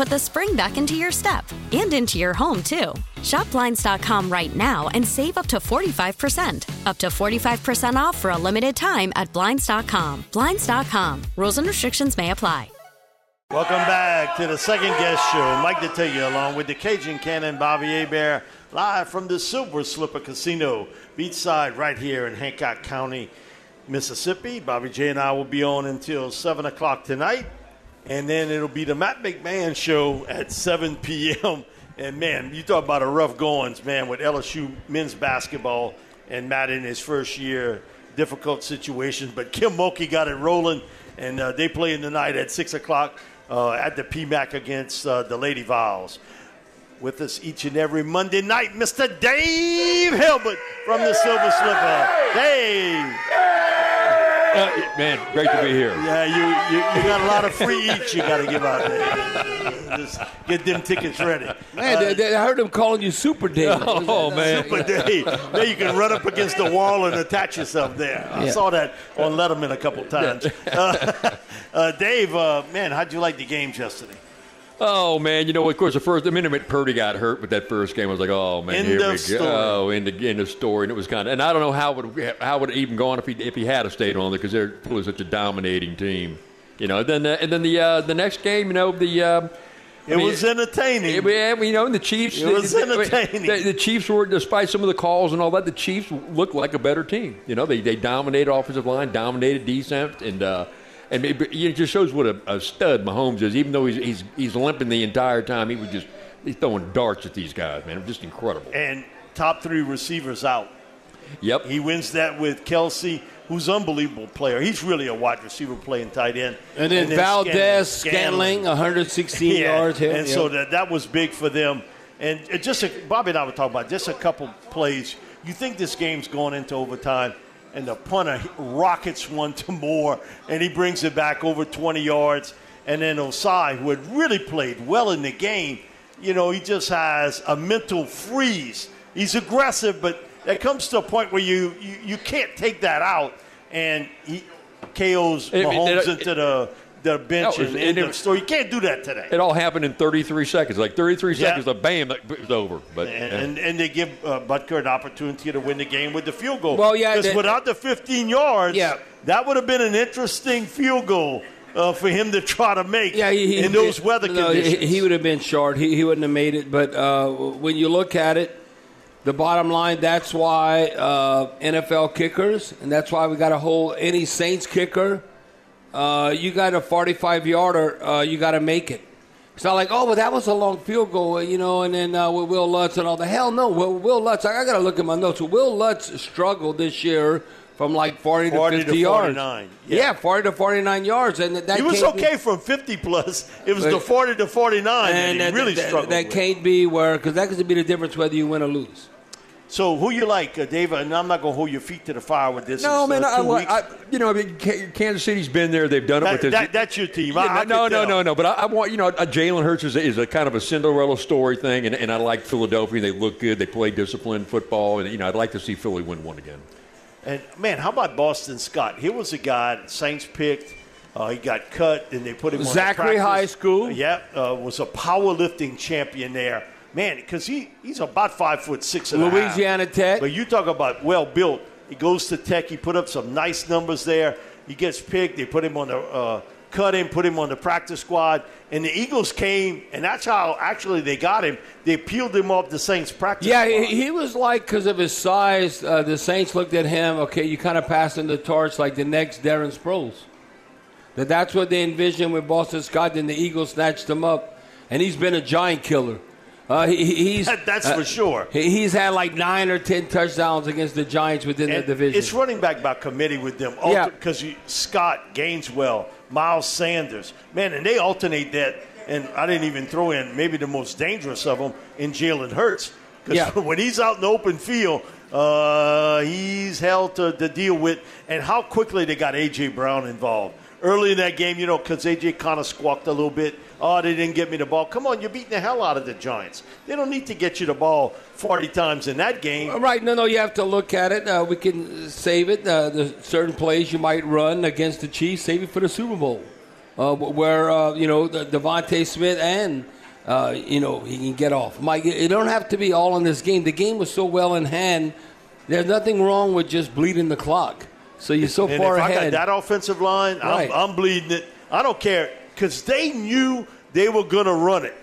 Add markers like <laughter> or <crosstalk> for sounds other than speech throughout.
put the spring back into your step and into your home, too. Shop Blinds.com right now and save up to 45%. Up to 45% off for a limited time at Blinds.com. Blinds.com. Rules and restrictions may apply. Welcome back to the second guess show. Mike Detillier along with the Cajun Cannon Bobby Hebert, live from the Silver Slipper Casino beachside right here in Hancock County, Mississippi. Bobby J and I will be on until 7 o'clock tonight. And then it'll be the Matt McMahon show at 7 p.m. And man, you talk about a rough goings, man, with LSU men's basketball and Matt in his first year, difficult situations. But Kim Mulkey got it rolling, and uh, they play in the night at 6 o'clock uh, at the PMAC against uh, the Lady Vols. With us each and every Monday night, Mr. Dave Hilbert from the Silver Slipper. Dave. Uh, man, great to be here. Yeah, you, you, you got a lot of free eats you got to give out there. Just get them tickets ready. Man, Uh, they- they- I heard them calling you Super Dave. <laughs> Oh, man. Super Dave. There you can run up against the wall and attach yourself there. I Yeah. saw that on Letterman a couple times. <laughs> Uh, <laughs> uh, Dave, uh, man, how'd you like the games yesterday? Oh man, you know, of course, the first the minute Purdy got hurt with that first game, I was like, oh man, End here we story. go. Oh, in the in the story, and it was kind of, and I don't know how would how would it even gone if he if he had a stayed on there because they're really such a dominating team, you know. Then uh, and then the uh, the next game, you know, the. Uh, It was entertaining. Yeah, you know, the Chiefs. It was the- entertaining. The, the Chiefs were, despite some of the calls and all that, the Chiefs looked like a better team. You know, they they dominated offensive line, dominated defense, and uh, and it, it just shows what a, a stud Mahomes is. Even though he's, he's he's limping the entire time, he was just he's throwing darts at these guys, man. Just incredible. and top three receivers out. Yep. He wins that with Kelce, who's an unbelievable player. He's really a wide receiver playing tight end. And then Valdes, Scantling, 116 Yeah, yards. Yeah, and yeah. so that that was big for them. And just a, Bobby and I were talking about just a couple plays. You think this game's going into overtime, and the punter rockets one to Moore, and he brings it back over 20 yards. And then Ossai, who had really played well in the game, you know, he just has a mental freeze. He's aggressive, but it comes to a point where you you, you can't take that out, and he KOs It- it- Mahomes it- into the the bench No, and it- end it- of story. You can't do that today. It all happened in 33 seconds. Like 33 Yeah. seconds, like bam, it was over. But and, yeah. and, and they give uh, Butker an opportunity to win the game with the field goal. Well, yeah, because without the 15 yards, Yeah. that would have been an interesting field goal uh, for him to try to make yeah, he, he, in those he- weather no, conditions. He, would have been short. He, he wouldn't have made it. But uh, when you look at it, the bottom line, that's why uh, NFL kickers, and that's why we got to hold any Saints kicker. Uh, you got a 45 yarder, uh, you got to make it. It's not like, oh, well, that was a long field goal, you know, and then uh, with Will Lutz and all the hell no. Will, Will Lutz, I, got to look at my notes. Will Lutz struggled this year from like 40, 40 to to 50 yards. 49, Yeah. yeah. 40 to 49 yards. And that he was can't be- okay from 50 plus. It was But- the 40 to 49 and that he that, really that, struggled that with. can't be where, because that could be the difference whether you win or lose. So who you like, uh, Dave? And I'm not going to hold your feet to the fire with this. No, It's, man. uh, I, two I, you know, I mean, Kansas City's been there. They've done it That- with this. that- that's your team. Yeah, I no, can no, tell. no, no. But I, I want you know, uh, Jalen Hurts is a, is a kind of a Cinderella story thing, and, and I like Philadelphia. They look good. They play disciplined football, and you know, I'd like to see Philly win one again. And man, how about Boston Scott? He was a guy Saints picked. Uh, he got cut, and they put him on Zachary practice- High School. Yep, uh, was a powerlifting champion there. Man, because he, he's about five foot six and a half. Louisiana Tech. But you talk about well built. He goes to Tech. He put up some nice numbers there. He gets picked. They put him on the uh, cut him, put him on the practice squad, and the Eagles came, and that's how actually they got him. They peeled him off the Saints practice. Yeah, squad. he, he was like because of his size. Uh, the Saints looked at him. Okay, you kind of passing the torch like the next Darren Sproles. That that's what they envisioned with Boston Scott. Then the Eagles snatched him up, and he's been a giant killer. Uh, he, he- he's <laughs> that's uh, for sure. he- he's had like nine or ten touchdowns against the Giants within And the division. It's running back by committee with them. Yeah. Because Scott, Gainwell, Miles Sanders. Man, and they alternate that. And I didn't even throw in maybe the most dangerous of them in Jalen Hurts. Because Yeah. <laughs> when he's out in the open field, uh, he's hell to, to deal with. And how quickly they got A.J. Brown involved. Early in that game, you know, because A.J. kind of squawked a little bit. Oh, they didn't get me the ball. Come on, you're beating the hell out of the Giants. They don't need to get you the ball 40 times in that game. Right, no, no, you have to look at it. Uh, we can save it. Uh, the certain plays you might run against the Chiefs, save it for the Super Bowl, uh, where uh, you know the DeVonta Smith and uh, you know he can get off. Mike, it don't have to be all in this game. The game was so well in hand. There's nothing wrong with just bleeding the clock. So you're so And far if ahead. I got that offensive line, Right. I'm, I'm bleeding it. I don't care because they knew they were going to run it.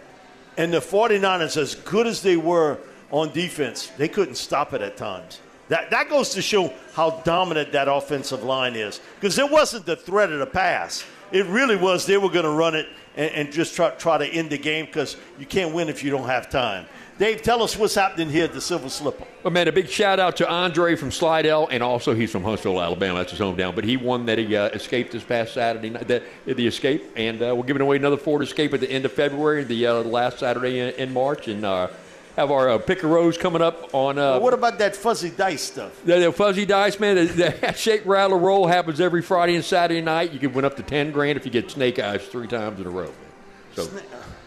And the 49ers, as good as they were on defense, they couldn't stop it at times. That, that goes to show how dominant that offensive line is because it wasn't the threat of the pass. It really was they were going to run it and, and just try, try to end the game because you can't win if you don't have time. Dave, tell us what's happening here at the Silver Slipper. Well, man, a big shout out to Andre from Slidell, and also he's from Huntsville, Alabama. That's his hometown. But he won that he uh, escaped this past Saturday night, the, the escape, and uh, we're giving away another Ford Escape at the end of February, the uh, last Saturday in, in March, and uh, have our uh, Pick a Rose coming up on. Uh, Well, what about that fuzzy dice stuff? the, the fuzzy dice, man. The, the <laughs> shake, rattle, roll happens every Friday and Saturday night. You can win up to ten grand if you get snake eyes three times in a row. Man. So,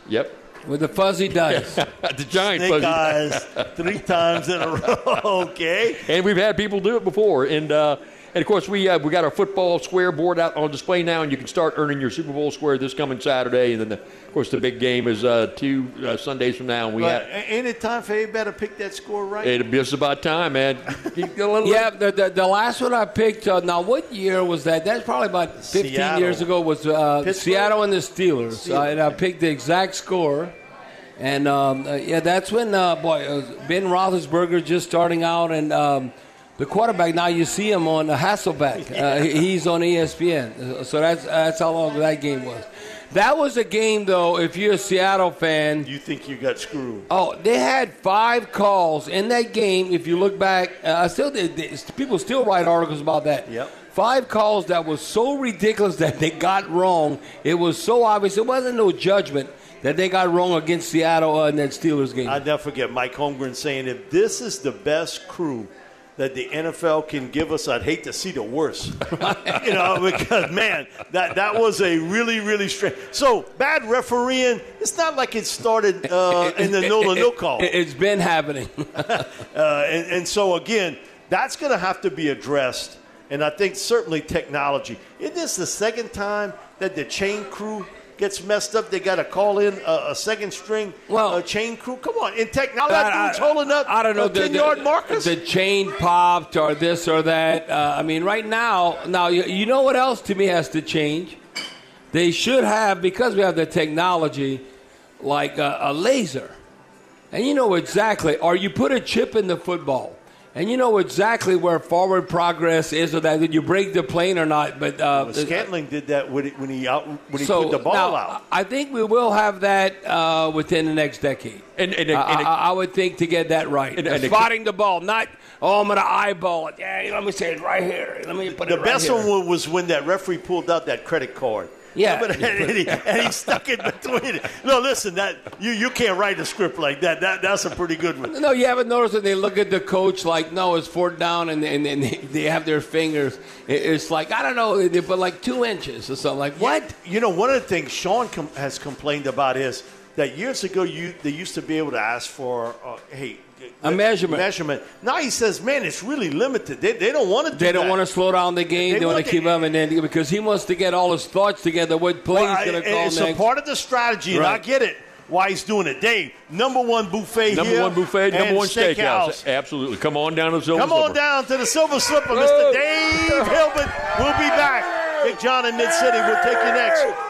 yep, with the fuzzy dice. <laughs> the giant Snake fuzzy eyes three times in a row. <laughs> Okay. and we've had people do it before. And uh, and of course, we uh, we got our football square board out on display now, and you can start earning your Super Bowl square this coming Saturday. And then, the, of course, the big game is uh, two uh, Sundays from now. And we But have. ain't it time for everybody to pick that score right? It'll be just about time, man. You get a little- Yeah, the, the, the last one I picked. Uh, now, what year was that? That's probably about 15 Seattle. years ago. Was uh, Seattle and the Steelers, Uh, and I picked the exact score. And um, uh, yeah, that's when uh, boy uh, Ben Roethlisberger just starting out, and um, the quarterback. Now you see him on the Hasselbeck. Uh, he's on ESPN. So that's that's how long that game was. That was a game, though. If you're a Seattle fan, You think you got screwed? Oh, they had five calls in that game. If you look back, uh, I still they, they- people still write articles about that. Yep. Five calls that was so ridiculous that they got wrong. It was so obvious. It wasn't no judgment that they got wrong against Seattle uh, in that Steelers game. I never forget Mike Holmgren saying, "If this is the best crew that the NFL can give us, I'd hate to see the worst." <laughs> you know, because man, that that was a really really strange. So bad refereeing. It's not like it started uh, in the no no call. It, has been happening. <laughs> Uh, and, and so again, that's going to have to be addressed. And I think certainly technology. Isn't this the second time that the chain crew gets messed up? They got to call in a, a second string Well- uh, chain crew. Come on, in technology, that dude's holding up. I don't know the- ten yard the, markers. The chain popped or this or that. Uh, I mean, right now, now you, you know what else to me has to change. They should have because we have the technology, like a, a laser, and you know exactly. Or you put a chip in the football. And you know exactly where forward progress is, or that did you break the plane or not? But uh, Scantling did that when he, when he out when he so put the ball now, out. I think we will have that uh, within the next decade. And- and- I, and- I, I would think to get that right. And- and- Spotting the ball, not oh, I'm going to eyeball it. Yeah, let me say it right here. Let me put The it right best here. one was when that referee pulled out that credit card. Yeah. but, <laughs> and, he, and he stuck it between it. No, listen, that you, you can't write a script like that. That that's a pretty good one. No, you haven't noticed that they look at the coach like, no, it's fourth down, and, and, and they- have their fingers. It's like, I don't know, but like two inches or something. Like, what? You know, one of the things Sean com- has complained about is that years ago you they used to be able to ask for, uh, hey, A measurement. Measurement. Now he says, man, it's really limited. They, they don't want to do They don't that. want to slow down the game. They They, want want to keep to- up, and then because he wants to get all his thoughts together, what play Well, he's going to call it's next. a part of the strategy, and I get it why he's doing it. Dave, number one buffet Number here. one buffet, number one steakhouse. Absolutely. Come on down to the Silver Come on Slipper. down to the Silver Slipper, Mr. Dave Hilbert. We'll be back. Big John in Mid City. We'll take you next.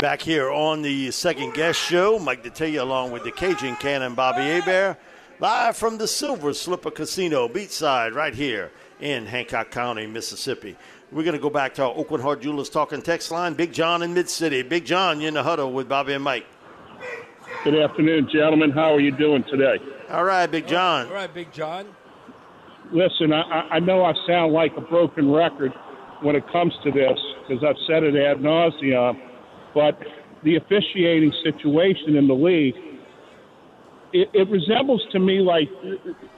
Back here on the second guess show, Mike Detillier along with the Cajun Cannon Bobby Hebert, live from the Silver Slipper Casino, beachside, right here in Hancock County, Mississippi. We're going to go back to our Oakland Heart Jewelers talking text line. Big John in Mid City. Big John, you're in the huddle with Bobby and Mike. Good afternoon, gentlemen. How are you doing today? All right, Big John. All right, Big John. Listen, I, I- I know I sound like a broken record when it comes to this because I've said it ad nauseum, but the officiating situation in the league, it, it resembles to me like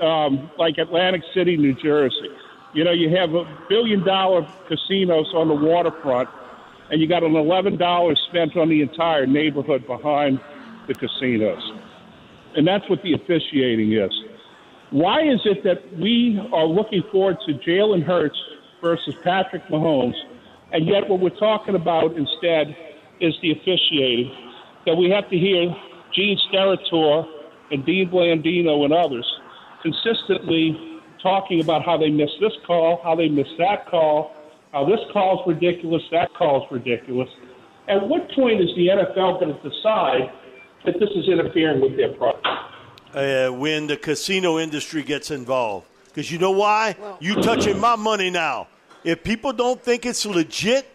um, like Atlantic City, New Jersey. You know, you have a billion dollar casinos on the waterfront, and you got an eleven dollars spent on the entire neighborhood behind the casinos, and that's what the officiating is. Why is it that we are looking forward to Jalen Hurts versus Patrick Mahomes, and yet what we're talking about instead is the officiating? That we have to hear Gene Steratore and Dean Blandino and others consistently talking about how they missed this call, how they missed that call, how this call's ridiculous, that call's ridiculous. At what point is the NFL going to decide that this is interfering with their product? uh, when the casino industry gets involved. Because you know why? you touching my money now. If people don't think it's legit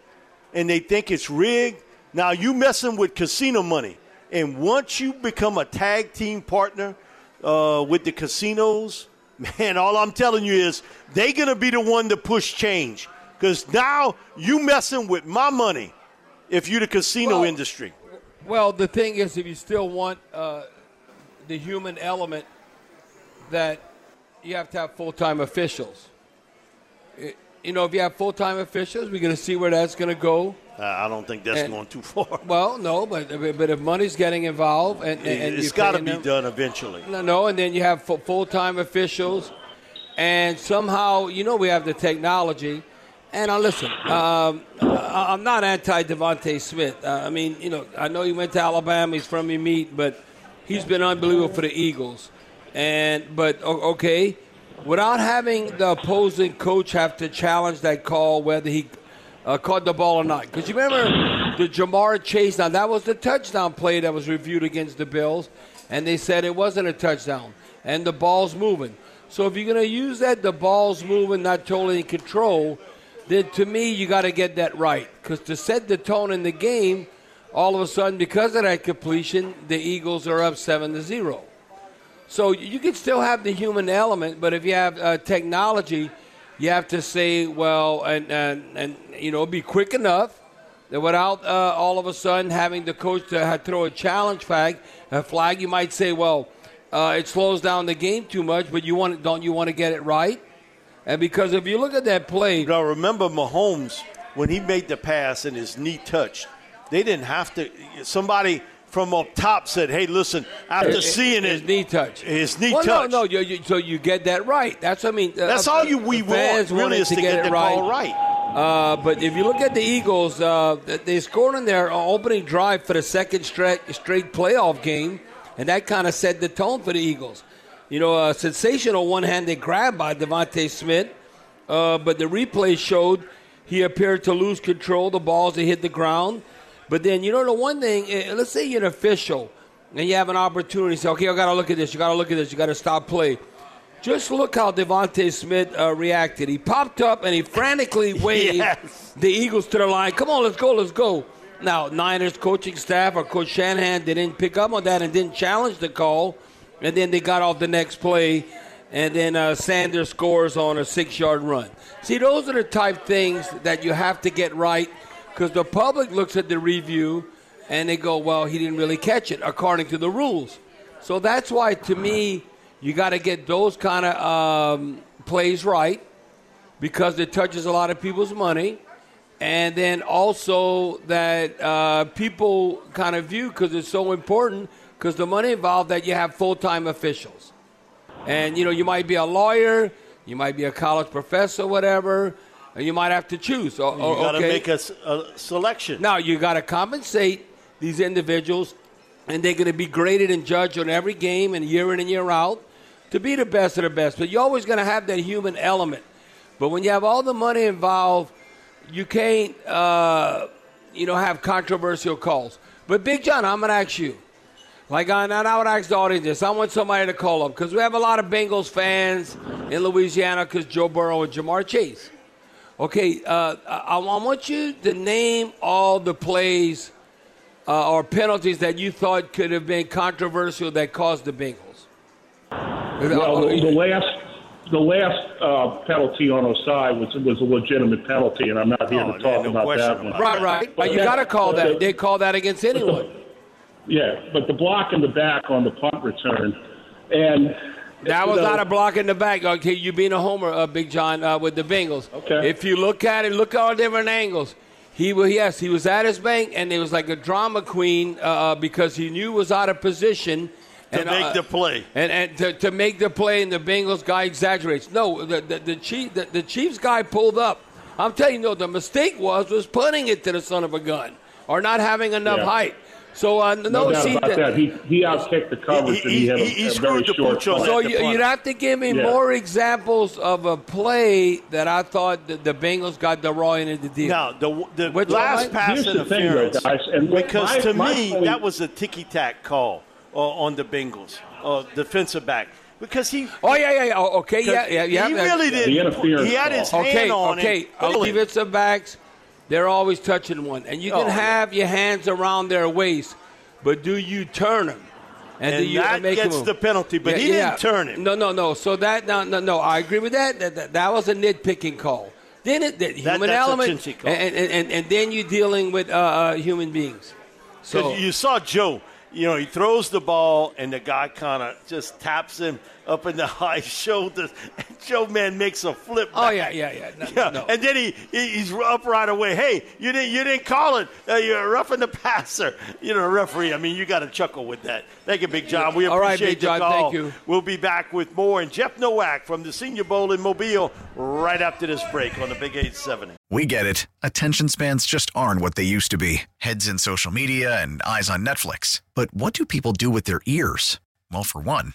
and they think it's rigged, now you messing with casino money. And once you become a tag team partner uh, with the casinos, <laughs> man, all I'm telling you is they're going to be the one to push change. Because now you messing with my money if you're the casino Well- industry. Well, the thing is, if you still want uh, the human element, that you have to have full time officials. It- you know, if you have full time officials, we're going to see where that's going to go. Uh, I don't think that's And- going too far. <laughs> Well, no, but but if money's getting involved, and, and and it's got to be them- done eventually. No, no, and then you have full time officials, and somehow you know we have the technology. And I listen, um, I- I'm not anti DeVonta Smith. Uh, I mean, you know, I know he went to Alabama. He's from your meat, but he's been unbelievable for the Eagles. And but okay, without having the opposing coach have to challenge that call whether he uh, caught the ball or not. Because you remember the Ja'Marr Chase. Now that was the touchdown play that was reviewed against the Bills, and they said it wasn't a touchdown. and the ball's moving. So if you're going to use that, the ball's moving, not totally in control, then to me, you got to get that right. Because to set the tone in the game, all of a sudden, because of that completion, the Eagles are up 7 to 0. So you can still have the human element, but if you have uh, technology, you have to say, well, and, and, and you know, be quick enough that without uh, all of a sudden having the coach to throw a challenge flag, a flag, you might say, well, uh, it slows down the game too much, but you want don't you want to get it right? And because if you look at that play, now remember Mahomes when he made the pass and his knee touched, they didn't have to. Somebody from up top said, "Hey, listen, after it, seeing his it, knee touch, his knee well, touch. No, no, you, you, so you get that right. That's what I mean. That's uh, all you we want. Really, is to, get, it the right. call right. Uh, but if you look at the Eagles, uh, they scored in their opening drive for the second straight, straight playoff game, and that kind of set the tone for the Eagles. You know, a sensational one-handed grab by DeVonta Smith, uh, but the replay showed he appeared to lose control. The balls that hit the ground. But then, you know, the one thing, eh, let's say you're an official and you have an opportunity to say, okay, I got to look at this, you got to look at this, you got to stop play. Just look how DeVonta Smith uh, reacted. He popped up and he frantically <laughs> waved yes. the Eagles to the line. Come on, let's go, let's go. Now, Niners coaching staff or Coach Shanahan didn't pick up on that and didn't challenge the call. And then they got off the next play. And then uh, Sanders scores on a six yard run. See, those are the type things that you have to get right because the public looks at the review and they go, well, he didn't really catch it according to the rules. So that's why, to me, you got to get those kind of um, plays right because it touches a lot of people's money. And then also that uh, people kind of view because it's so important because the money involved that you have full time officials. And, you know, you might be a lawyer, you might be a college professor, whatever, you might have to choose. Oh, you got to okay. make a, a selection. Now, you got to compensate these individuals, and they're going to be graded and judged on every game and year in and year out to be the best of the best. But you're always going to have that human element. But when you have all the money involved, you can't, uh, you know, have controversial calls. But Big John, I'm going to ask you. Like, I, and I would ask the audience this. I want somebody to call up because we have a lot of Bengals fans in Louisiana because Joe Burrow and Ja'Marr Chase. Okay, uh, I, I, want you to name all the plays uh, or penalties that you thought could have been controversial that caused the Bengals. Well, the, the last the last uh, penalty on Ossai was was a legitimate penalty, and I'm not here Oh, to talk no about question that one. about Right, right. But you got to call that. They call that against anyone. Yeah, but the block in the back on the punt return, and That was you know, not a block in the back. Okay, you being a homer, uh, Big John, uh, with the Bengals. Okay. If you look at it, look at all different angles. He was yes, he was at his bank, and it was like a drama queen uh, because he knew was out of position. To and, make uh, the play. and, and to, to make the play, and the Bengals guy exaggerates. No, the the, the Chief the, the Chiefs guy pulled up. I'm telling you, no, the mistake was was putting it to the son of a gun or not having enough Yeah. height. So uh, no, no doubt see about that. He he outkicked the coverage, and he had a, he- he a screwed very the short pooch. So you, you'd have to give me Yeah. more examples of a play that I thought the, the Bengals got the raw end of the deal. Now, the, the Which last one? pass Here's the thing, though, interference, guys, and because my- to my me, point- that was a ticky tack call uh, on the Bengals, uh, defensive back. Because he. oh yeah, yeah, yeah. Oh, okay, yeah, yeah, yeah. He really didn't. interference He had his call. Okay, hand on okay. it. Uh, defensive backs, they're always touching one, and you can Oh, yeah. have your hands around their waist, but do you turn them? And do you that make gets the penalty, but he didn't turn him. No, no, no. So that no, no, no. I agree with that. That, that, that was a nitpicking call. Then it, the human that's a element, and, and, and, and then you're dealing with uh, uh, human beings. So you saw Joe, you know, he throws the ball and the guy kind of just taps him up in the <laughs> high shoulders. And Joe man makes a flip. Oh yeah, yeah, yeah. No, Yeah, no. and then he, he he's up right away. Hey, you didn't you didn't call it. Uh, you're roughing the passer. You know, referee. I mean, you got to chuckle with that. Thank you, Big John. We appreciate All right, appreciate Big John, the call. thank you. We'll be back with more. And Jeff Nowak from the Senior Bowl in Mobile right after this break on the Big 870. We get it. Attention spans just aren't what they used to be heads in social media and eyes on Netflix. But what do people do with their ears? Well, for one,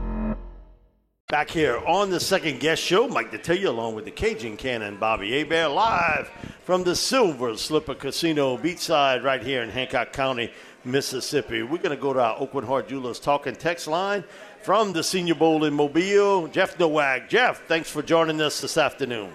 Back here on the second guess show, Mike Detillier along with the Cajun Cannon Bobby Hebert live from the Silver Slipper Casino beachside right here in Hancock County, Mississippi. We're going to go to our Oakwood Heart Jewelers talking text line from the Senior Bowl in Mobile, Jeff Nowak. Jeff, thanks for joining us this afternoon.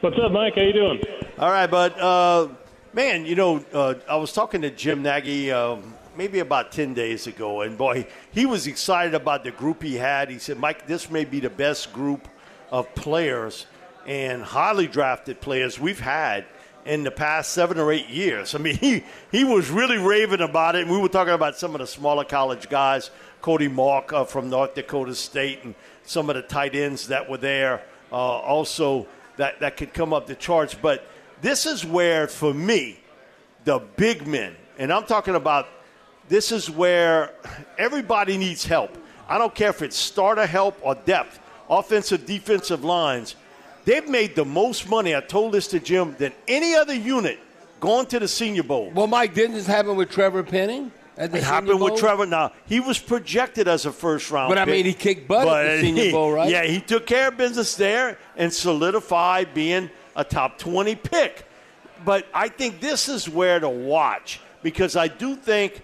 What's up, Mike? How you doing? All right, but uh, man, you know, uh, I was talking to Jim Nagy um, maybe about ten days ago, and boy, he was excited about the group he had. He said, "Mike, this may be the best group of players and highly drafted players we've had." in the past seven or eight years. I mean, <laughs> he, he was really raving about it. And we were talking about some of the smaller college guys, Cody Mauch uh, from North Dakota State, and some of the tight ends that were there uh, also that, that could come up the charts. But this is where, for me, the big men, and I'm talking about this is where everybody needs help. I don't care if it's starter help or depth, offensive, defensive lines. They've made the most money, I told this to Jim, than any other unit going to the Senior Bowl. Well, Mike, didn't this happen with Trevor Penning? At the it Senior happened Bowl? with Trevor. Now, he was projected as a first round But I pick, mean, he kicked butt at the Senior he- Bowl, right? Yeah, he took care of business there and solidified being a top 20 pick. But I think this is where to watch because I do think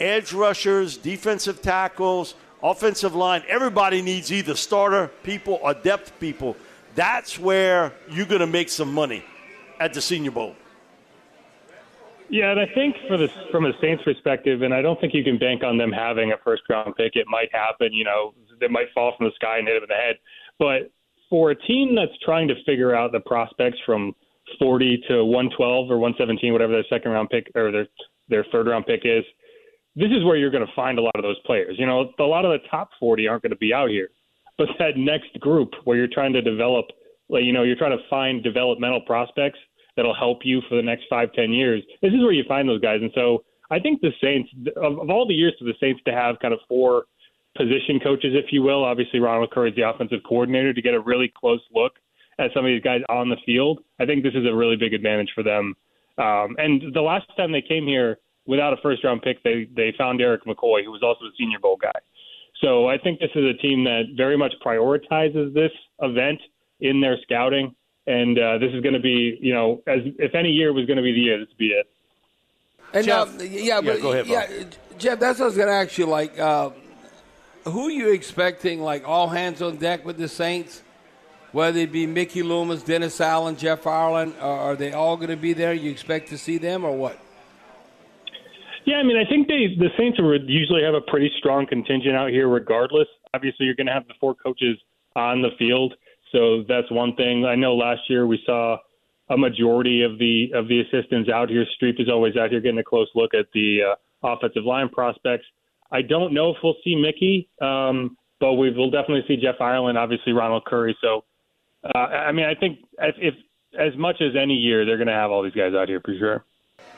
edge rushers, defensive tackles, offensive line, everybody needs either starter people or depth people. That's where you're going to make some money at the Senior Bowl. Yeah, and I think for the from a Saints perspective, and I don't think you can bank on them having a first round pick. It might happen, you know, they might fall from the sky and hit them in the head. But for a team that's trying to figure out the prospects from 40 to 112 or 117, whatever their second round pick or their their third round pick is, this is where you're going to find a lot of those players. You know, a lot of the top 40 aren't going to be out here, but <laughs> that next group where you're trying to develop, like you know, you're trying to find developmental prospects that'll help you for the next five, ten years. This is where you find those guys, and so I think the Saints, of, of all the years for the Saints to have kind of four position coaches, if you will, obviously Ronald Curry is the offensive coordinator to get a really close look at some of these guys on the field. I think this is a really big advantage for them. Um, and the last time they came here without a first round pick, they they found Erik McCoy, who was also a Senior Bowl guy. So I think this is a team that very much prioritizes this event in their scouting, and uh, this is going to be, you know, as if any year was going to be the year, this would be it. And Jeff- now, yeah, Yeah, but go ahead, yeah, Jeff, that's what I was going to ask you. Like, uh, who are you expecting? Like all hands on deck with the Saints, whether it be Mickey Loomis, Dennis Allen, Jeff Ireland, or are they all going to be there? You expect to see them, or what? Yeah, I mean, I think they the Saints would usually have a pretty strong contingent out here, regardless. Obviously, you're going to have the four coaches on the field, so that's one thing. I know last year we saw a majority of the of the assistants out here. Strief is always out here getting a close look at the uh, offensive line prospects. I don't know if we'll see Mickey, um, but we will definitely see Jeff Ireland, obviously Ronald Curry. So, uh, I mean, I think if, if as much as any year, they're going to have all these guys out here for sure.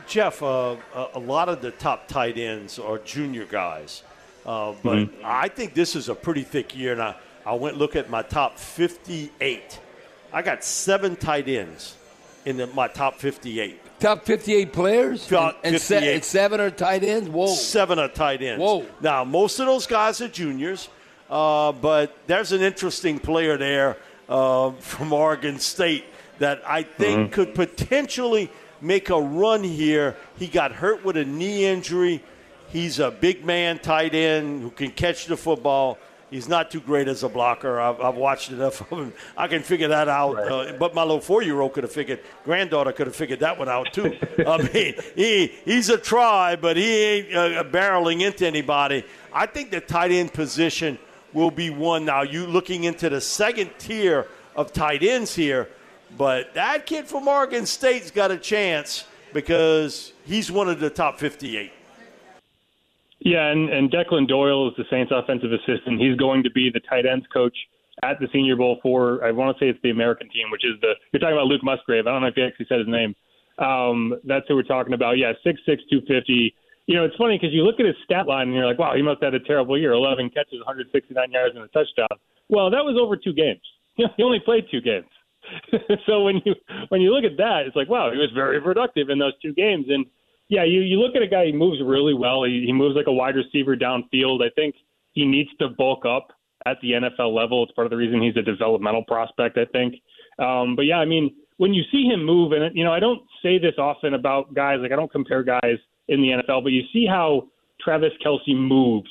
Jeff, uh, a a lot of the top tight ends are junior guys, uh, but Mm-hmm. I think this is a pretty thick year. And I, I went look at my top 58. I got seven tight ends in the, my top 58. Top 58 players? Top and, and, se- 58. and seven are tight ends? Whoa. Seven are tight ends. Whoa. Now, most of those guys are juniors, uh, but there's an interesting player there uh, from Oregon State that I think Mhm. could potentially make a run here. He got hurt with a knee injury. He's a big man tight end who can catch the football. He's not too great as a blocker. I've, I've watched enough of him. I can figure that out. Uh, but my little four-year-old could have figured. Granddaughter could have figured that one out too. <laughs> I mean, he he's a try, but he ain't uh, barreling into anybody. I think the tight end position will be one. Now you looking into the second tier of tight ends here, but that kid from Oregon State's got a chance because he's one of the top 58. Yeah, and, and Declan Doyle is the Saints offensive assistant. He's going to be the tight ends coach at the Senior Bowl for, I want to say it's the American team, which is the, you're talking about Luke Musgrave. I don't know if he actually said his name. Um, that's who we're talking about. Yeah, 6'6", 250. you know, it's funny because you look at his stat line and you're like, wow, he must have had a terrible year 11 catches, 169 yards, and a touchdown. Well, that was over two games. <laughs> he only played two games. <laughs> so when you when you look at that, it's like, wow, he was very productive in those two games. And yeah, you, you look at a guy, he moves really well. He, he moves like a wide receiver downfield. I think he needs to bulk up at the NFL level. It's part of the reason he's a developmental prospect, I think. Um, but yeah, I mean, when you see him move, and you know, I don't say this often about guys. Like I don't compare guys in the NFL, but you see how Travis Kelce moves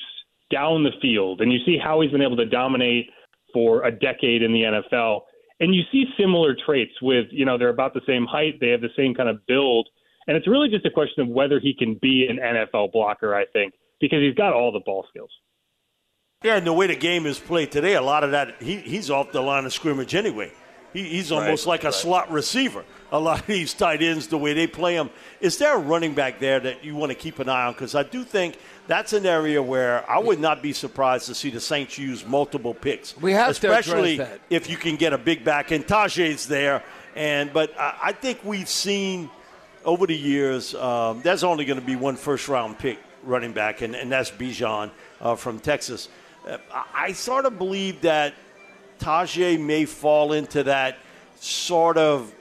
down the field, and you see how he's been able to dominate for a decade in the NFL. And you see similar traits with, you know, they're about the same height, they have the same kind of build. And it's really just a question of whether he can be an NFL blocker, I think, because he's got all the ball skills. Yeah, and the way the game is played today, a lot of that, he, he's off the line of scrimmage anyway. He, he's almost right, like a right. slot receiver. A lot of these tight ends, the way they play them. Is there a running back there that you want to keep an eye on? Because I do think that's an area where I would not be surprised to see the Saints use multiple picks. We have especially to that. if you can get a big back. And Tyjae's there, and but I, I think we've seen over the years um, there's only going to be one first round pick running back, and, and that's Bijan uh, from Texas. Uh, I, I sort of believe that Tyjae may fall into that sort of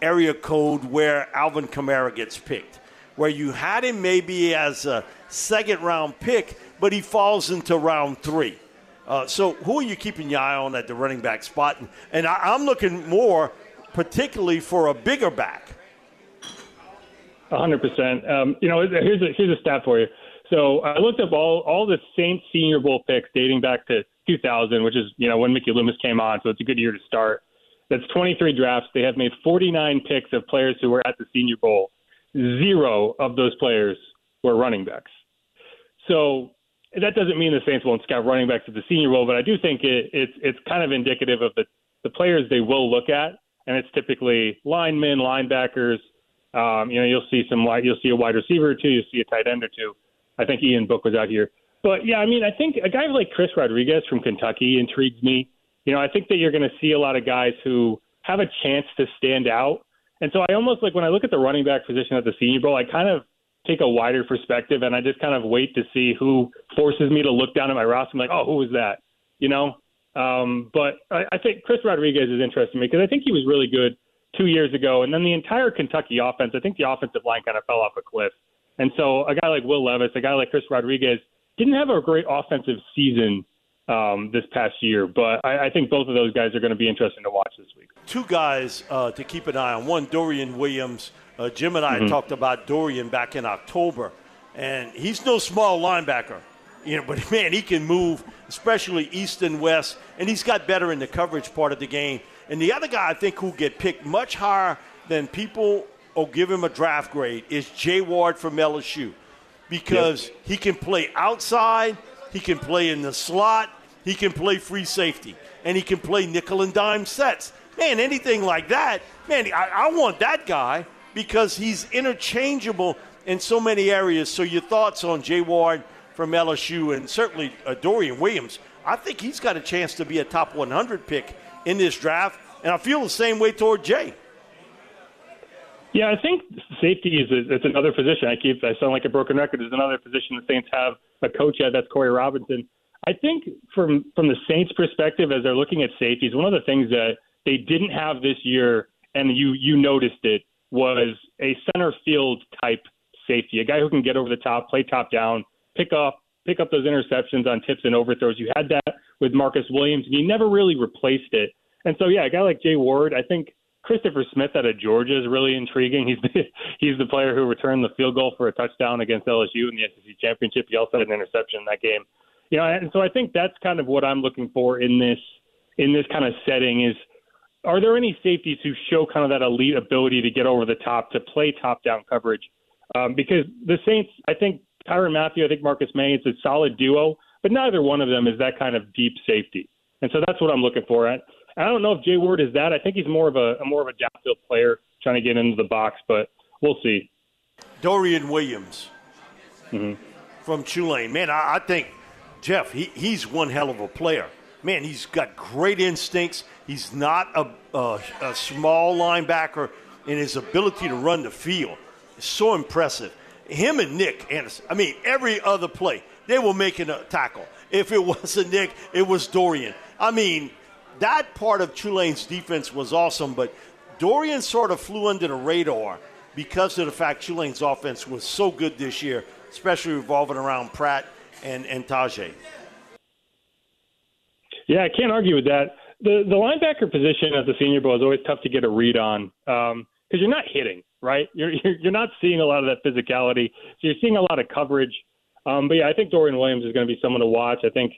area code where Alvin Kamara gets picked, where you had him maybe as a second round pick, but he falls into round three. Uh, so who are you keeping your eye on at the running back spot? And, and I, I'm looking more particularly for a bigger back. 100%. Um, you know, here's a, here's a stat for you. So I looked up all, all the Saints Senior Bowl picks dating back to 2000, which is, you know, when Mickey Loomis came on, so it's a good year to start. That's 23 drafts. They have made 49 picks of players who were at the Senior Bowl. Zero of those players were running backs. So that doesn't mean the Saints won't scout running backs at the Senior Bowl, but I do think it, it's it's kind of indicative of the the players they will look at, and it's typically linemen, linebackers. Um, you know, you'll see some you'll see a wide receiver or two, you'll see a tight end or two. I think Ian Book was out here. But yeah, I mean, I think a guy like Chris Rodriguez from Kentucky intrigues me. You know, I think that you're going to see a lot of guys who have a chance to stand out. And so I almost like when I look at the running back position at the Senior Bowl, I kind of take a wider perspective and I just kind of wait to see who forces me to look down at my roster. Like, oh, who was that? You know? Um, but I, I think Chris Rodriguez is interesting me because I think he was really good two years ago. And then the entire Kentucky offense, I think the offensive line kind of fell off a cliff. And so a guy like Will Levis, a guy like Chris Rodriguez – didn't have a great offensive season um, this past year, but I, I, think both of those guys are going to be interesting to watch this week. Two guys uh, to keep an eye on. One, Dorian Williams. Uh, Jim and I mm-hmm. talked about Dorian back in October, and he's no small linebacker. You know, <laughs> but man, he can move, especially east and west, and he's got better in the coverage part of the game. And the other guy I think who get picked much higher than people will give him a draft grade is Jay Ward from LSU because yep. he can play outside, he can play in the slot, he can play free safety, and he can play nickel and dime sets. Man, anything like that, man, I, I want that guy because he's interchangeable in so many areas. So, your thoughts on Jay Ward from LSU and certainly uh, Dorian Williams? I think he's got a chance to be a top 100 pick in this draft, and I feel the same way toward Jay. Yeah, I think safety is a, it's another position. I keep I sound like a broken record. Is another position the Saints have a coach at. That's Corey Robinson. I think from from the Saints' perspective, as they're looking at safeties, one of the things that they didn't have this year, and you you noticed it, was a center field type safety, a guy who can get over the top, play top down, pick up pick up those interceptions on tips and overthrows. You had that with Marcus Williams, and you never really replaced it. And so, yeah, a guy like Jay Ward, I think Christopher Smith out of Georgia is really intriguing. He's the, <laughs> he's the player who returned the field goal for a touchdown against LSU in the SEC championship. He also had an interception in that game. You know, and so I think that's kind of what I'm looking for in this in this kind of setting is are there any safeties who show kind of that elite ability to get over the top to play top down coverage? Um, because the Saints, I think Tyrann Mathieu, I think Marcus Maye, it's a solid duo, but neither one of them is that kind of deep safety. And so that's what I'm looking for. I don't know if Jay Ward is that. I think he's more of a, a more of a downfield player trying to get into the box, but we'll see. Dorian Williams mm-hmm. from Tulane, man, I, I think Jeff, he, he's one hell of a player. Man, he's got great instincts. He's not a, a, a small linebacker, and his ability to run the field is so impressive. him and Nick Anderson. I mean, every other play they were making a tackle. If it <laughs> wasn't Nick, it was Dorian. I mean, that part of Tulane's defense was awesome, but Dorian sort of flew under the radar because of the fact Tulane's offense was so good this year, especially revolving around Pratt and, and Tyjae. Yeah, I can't argue with that. The the linebacker position at the Senior Bowl is always tough to get a read on because um, you're not hitting, right? You're, you're you're not seeing a lot of that physicality, so you're seeing a lot of coverage. Um, but yeah, I think Dorian Williams is going to be someone to watch. I think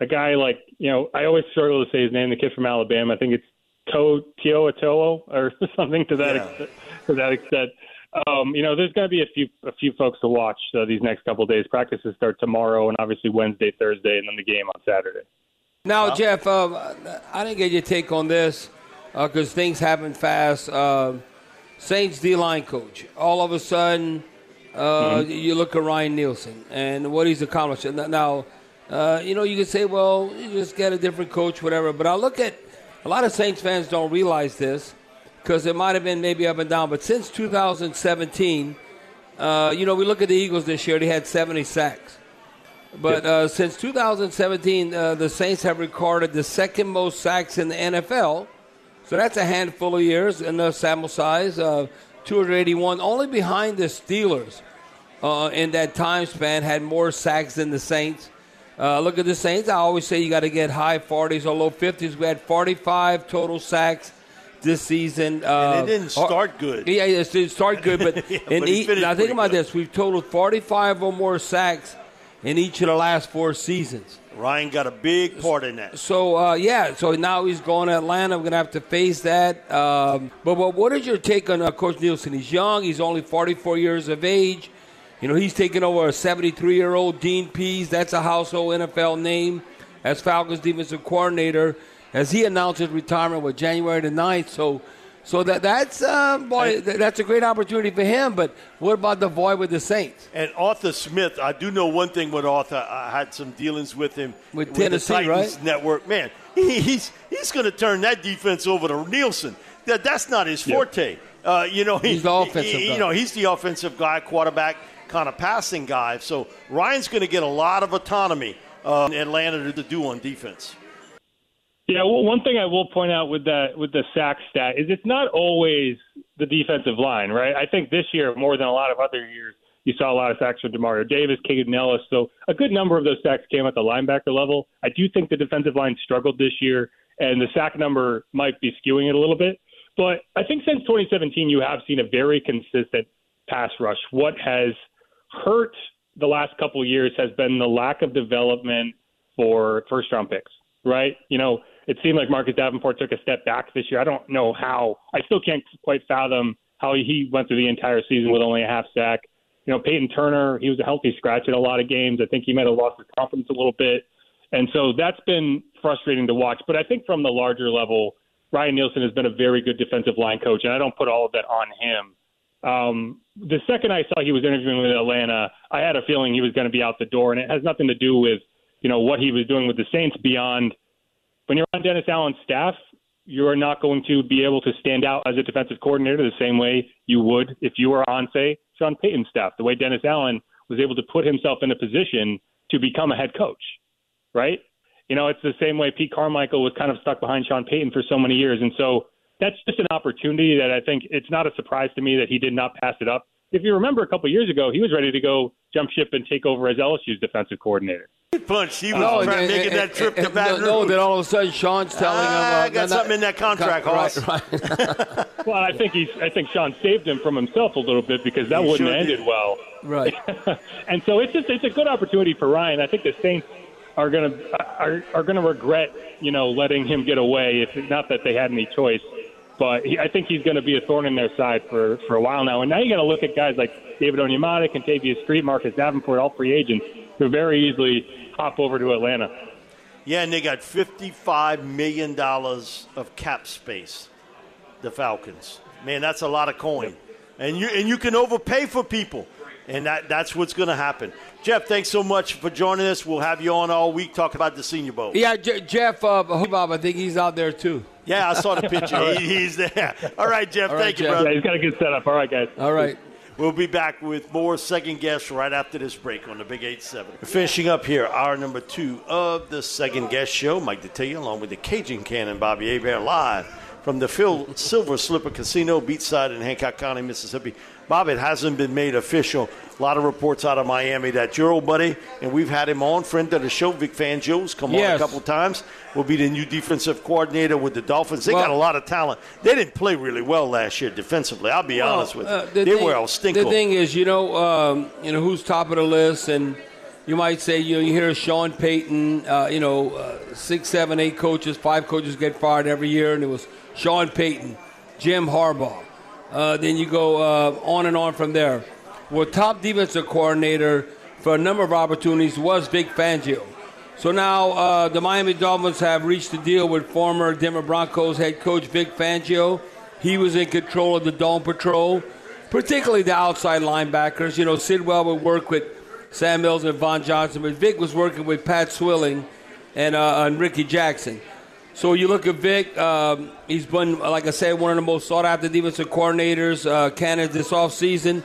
a guy like you know I always struggle to say his name, the kid from Alabama. I think it's To Tio Atoa or <laughs> something to that Yeah. extent, to that extent. Um, you know, there's going to be a few a few folks to watch uh, these next couple of days. Practices start tomorrow, and obviously Wednesday, Thursday, and then the game on Saturday. Now, Jeff, um, I didn't get your take on this because things happen fast. Uh, Saints D line coach. All of a sudden, uh, you look at Ryan Nielsen and what he's accomplished. Now, uh, you know, you can say, well, you just get a different coach, whatever. But I look at a lot of Saints fans don't realize this because it might have been maybe up and down. But since 2017, uh, you know, we look at the Eagles this year, they had 70 sacks. But uh, since 2017, uh, the Saints have recorded the second most sacks in the NFL. So that's a handful of years in the sample size, of 281, only behind the Steelers uh, in that time span had more sacks than the Saints. Uh, look at the Saints. I always say you got to get high 40s or low 50s. We had 45 total sacks this season. Uh, And it didn't start good. Yeah, it didn't start good, but, <laughs> Yeah, in but each, now think about good. this: we've totaled 45 or more sacks in each of the last four seasons. Ryan got a big part in that. So uh, yeah, so now he's going to Atlanta. We're going to have to face that. Um, but, but what is your take on uh, Coach Nielsen? He's young. He's only 44 years of age. You know, he's taking over a 73 year old Dean Pees. That's a household NFL name as Falcons defensive coordinator. As he announced his retirement with January the 9th. So. So that that's uh, boy, th- that's a great opportunity for him. But what about the void with the Saints? And Arthur Smith, I do know one thing with Arthur. I had some dealings with him With the Tennessee, Titans right? network. Man, he, he's he's going to turn that defense over to Nielsen. That that's not his forte. Uh, you know, he- He's the offensive he- guy. You know, he's the offensive guy, quarterback, kind of passing guy. So Ryan's going to get a lot of autonomy uh, in Atlanta to, do on defense. Yeah, well, one thing I will point out with that with the sack stat is it's not always the defensive line, right? I think this year more than a lot of other years, you saw a lot of sacks from Demario Davis, Kaden Elliss. So a good number of those sacks came at the linebacker level. I do think the defensive line struggled this year, and the sack number might be skewing it a little bit. But I think since 2017, you have seen a very consistent pass rush. What has hurt the last couple years has been the lack of development for first round picks, right? You know, it seemed like Marcus Davenport took a step back this year. I don't know how. I still can't quite fathom how he went through the entire season with only a half sack. You know, Peyton Turner, he was a healthy scratch in a lot of games. I think he might have lost his confidence a little bit. And so that's been frustrating to watch. But I think from the larger level, Ryan Nielsen has been a very good defensive line coach, and I don't put all of that on him. Um, the second I saw he was interviewing with Atlanta, I had a feeling he was going to be out the door, and it has nothing to do with you know what he was doing with the Saints beyond when you're on Dennis Allen's staff, you are not going to be able to stand out as a defensive coordinator the same way you would if you were on, say, Sean Payton's staff. The way Dennis Allen was able to put himself in a position to become a head coach, right? You know, it's the same way Pete Carmichael was kind of stuck behind Sean Payton for so many years. And so that's just an opportunity that I think it's not a surprise to me that he did not pass it up. If you remember a couple of years ago, he was ready to go jump ship and take over as LSU's defensive coordinator. Punch. He was No, trying and- making and- that trip and- to Baton Rouge. no, Rouge. then all of a sudden Sean's telling him, uh, I got no, no- something in that contract, Right, right. <laughs> Well, I think he's. I think Sean saved him from himself a little bit because that He wouldn't sure have ended did. well. Right. <laughs> and so it's just it's a good opportunity for Ryan. I think the Saints are gonna are are gonna regret you know letting him get away. If not that they had any choice, but he, I think he's going to be a thorn in their side for for a while now. And now you got to look at guys like David Onyemata, Kentavius Street, Marcus Davenport, all free agents who very easily hop over to Atlanta. Yeah, and they got $55 million of cap space, the Falcons. Man, that's a lot of coin. Yep. And you, and you can overpay for people. And that, that's what's going to happen. Jeff, thanks so much for joining us. We'll have you on all week talk about the Senior Bowl. Yeah, J- Jeff uh, Bob, I think he's out there too. Yeah, I saw the <laughs> picture. he, he's there. All right, Jeff. All right, thank you, Jeff. brother. Yeah, he's got a good setup. All right, guys. All right. We'll be back with more second guess right after this break on the Big 8 7. Finishing up here, hour number two of the second guess show. Mike Detillier along with the Cajun Cannon, Bobby Hebert, live from the Phil Silver Slipper Casino, beachside in Hancock County, Mississippi. Bob, it hasn't been made official. A lot of reports out of Miami that your old buddy, and we've had him on, friend of the show, Vic Fangio's come on a couple times, will be the new defensive coordinator with the Dolphins. They Well- got a lot of talent. They didn't play really well last year defensively. I'll be honest with you. Uh, the they thing- were all stinker. The thing is, you know, um, you know who's top of the list, and you might say, you know, you hear Sean Payton, uh, you know, uh, six, seven, eight coaches, five coaches get fired every year, and it was Sean Payton, Jim Harbaugh. Uh, then you go uh, on and on from there. Well, top defensive coordinator for a number of opportunities was Vic Fangio. So now uh, the Miami Dolphins have reached a deal with former Denver Broncos head coach Vic Fangio. He was in control of the Dome Patrol, particularly the outside linebackers. You know, Sidwell would work with Sam Mills and Vaughan Johnson, but Vic was working with Pat Swilling and, uh, and Rickey Jackson. So you look at Vic, um, he's been, like I said, one of the most sought after defensive coordinators, uh, candidates this offseason.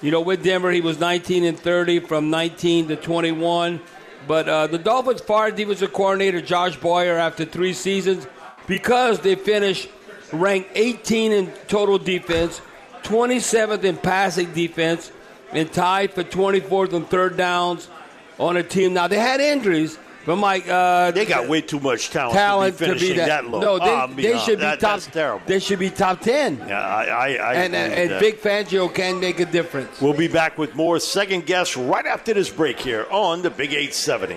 You know, with Denver, he was 19 and 30 from 19 to 21. But uh, the Dolphins fired defensive coordinator Josh Boyer after three seasons because they finished ranked 18 in total defense, 27th in passing defense, and tied for 24th and third downs on a team. Now they had injuries, but Mike, uh, they got way too much talent, talent to be finishing that, low. No, they, Ah, they should be honest. top. That- That's terrible. They should be top 10. Yeah, I, I, I and agree and. Vic Fangio can make a difference. We'll be back with more second guess right after this break here on the Big 870.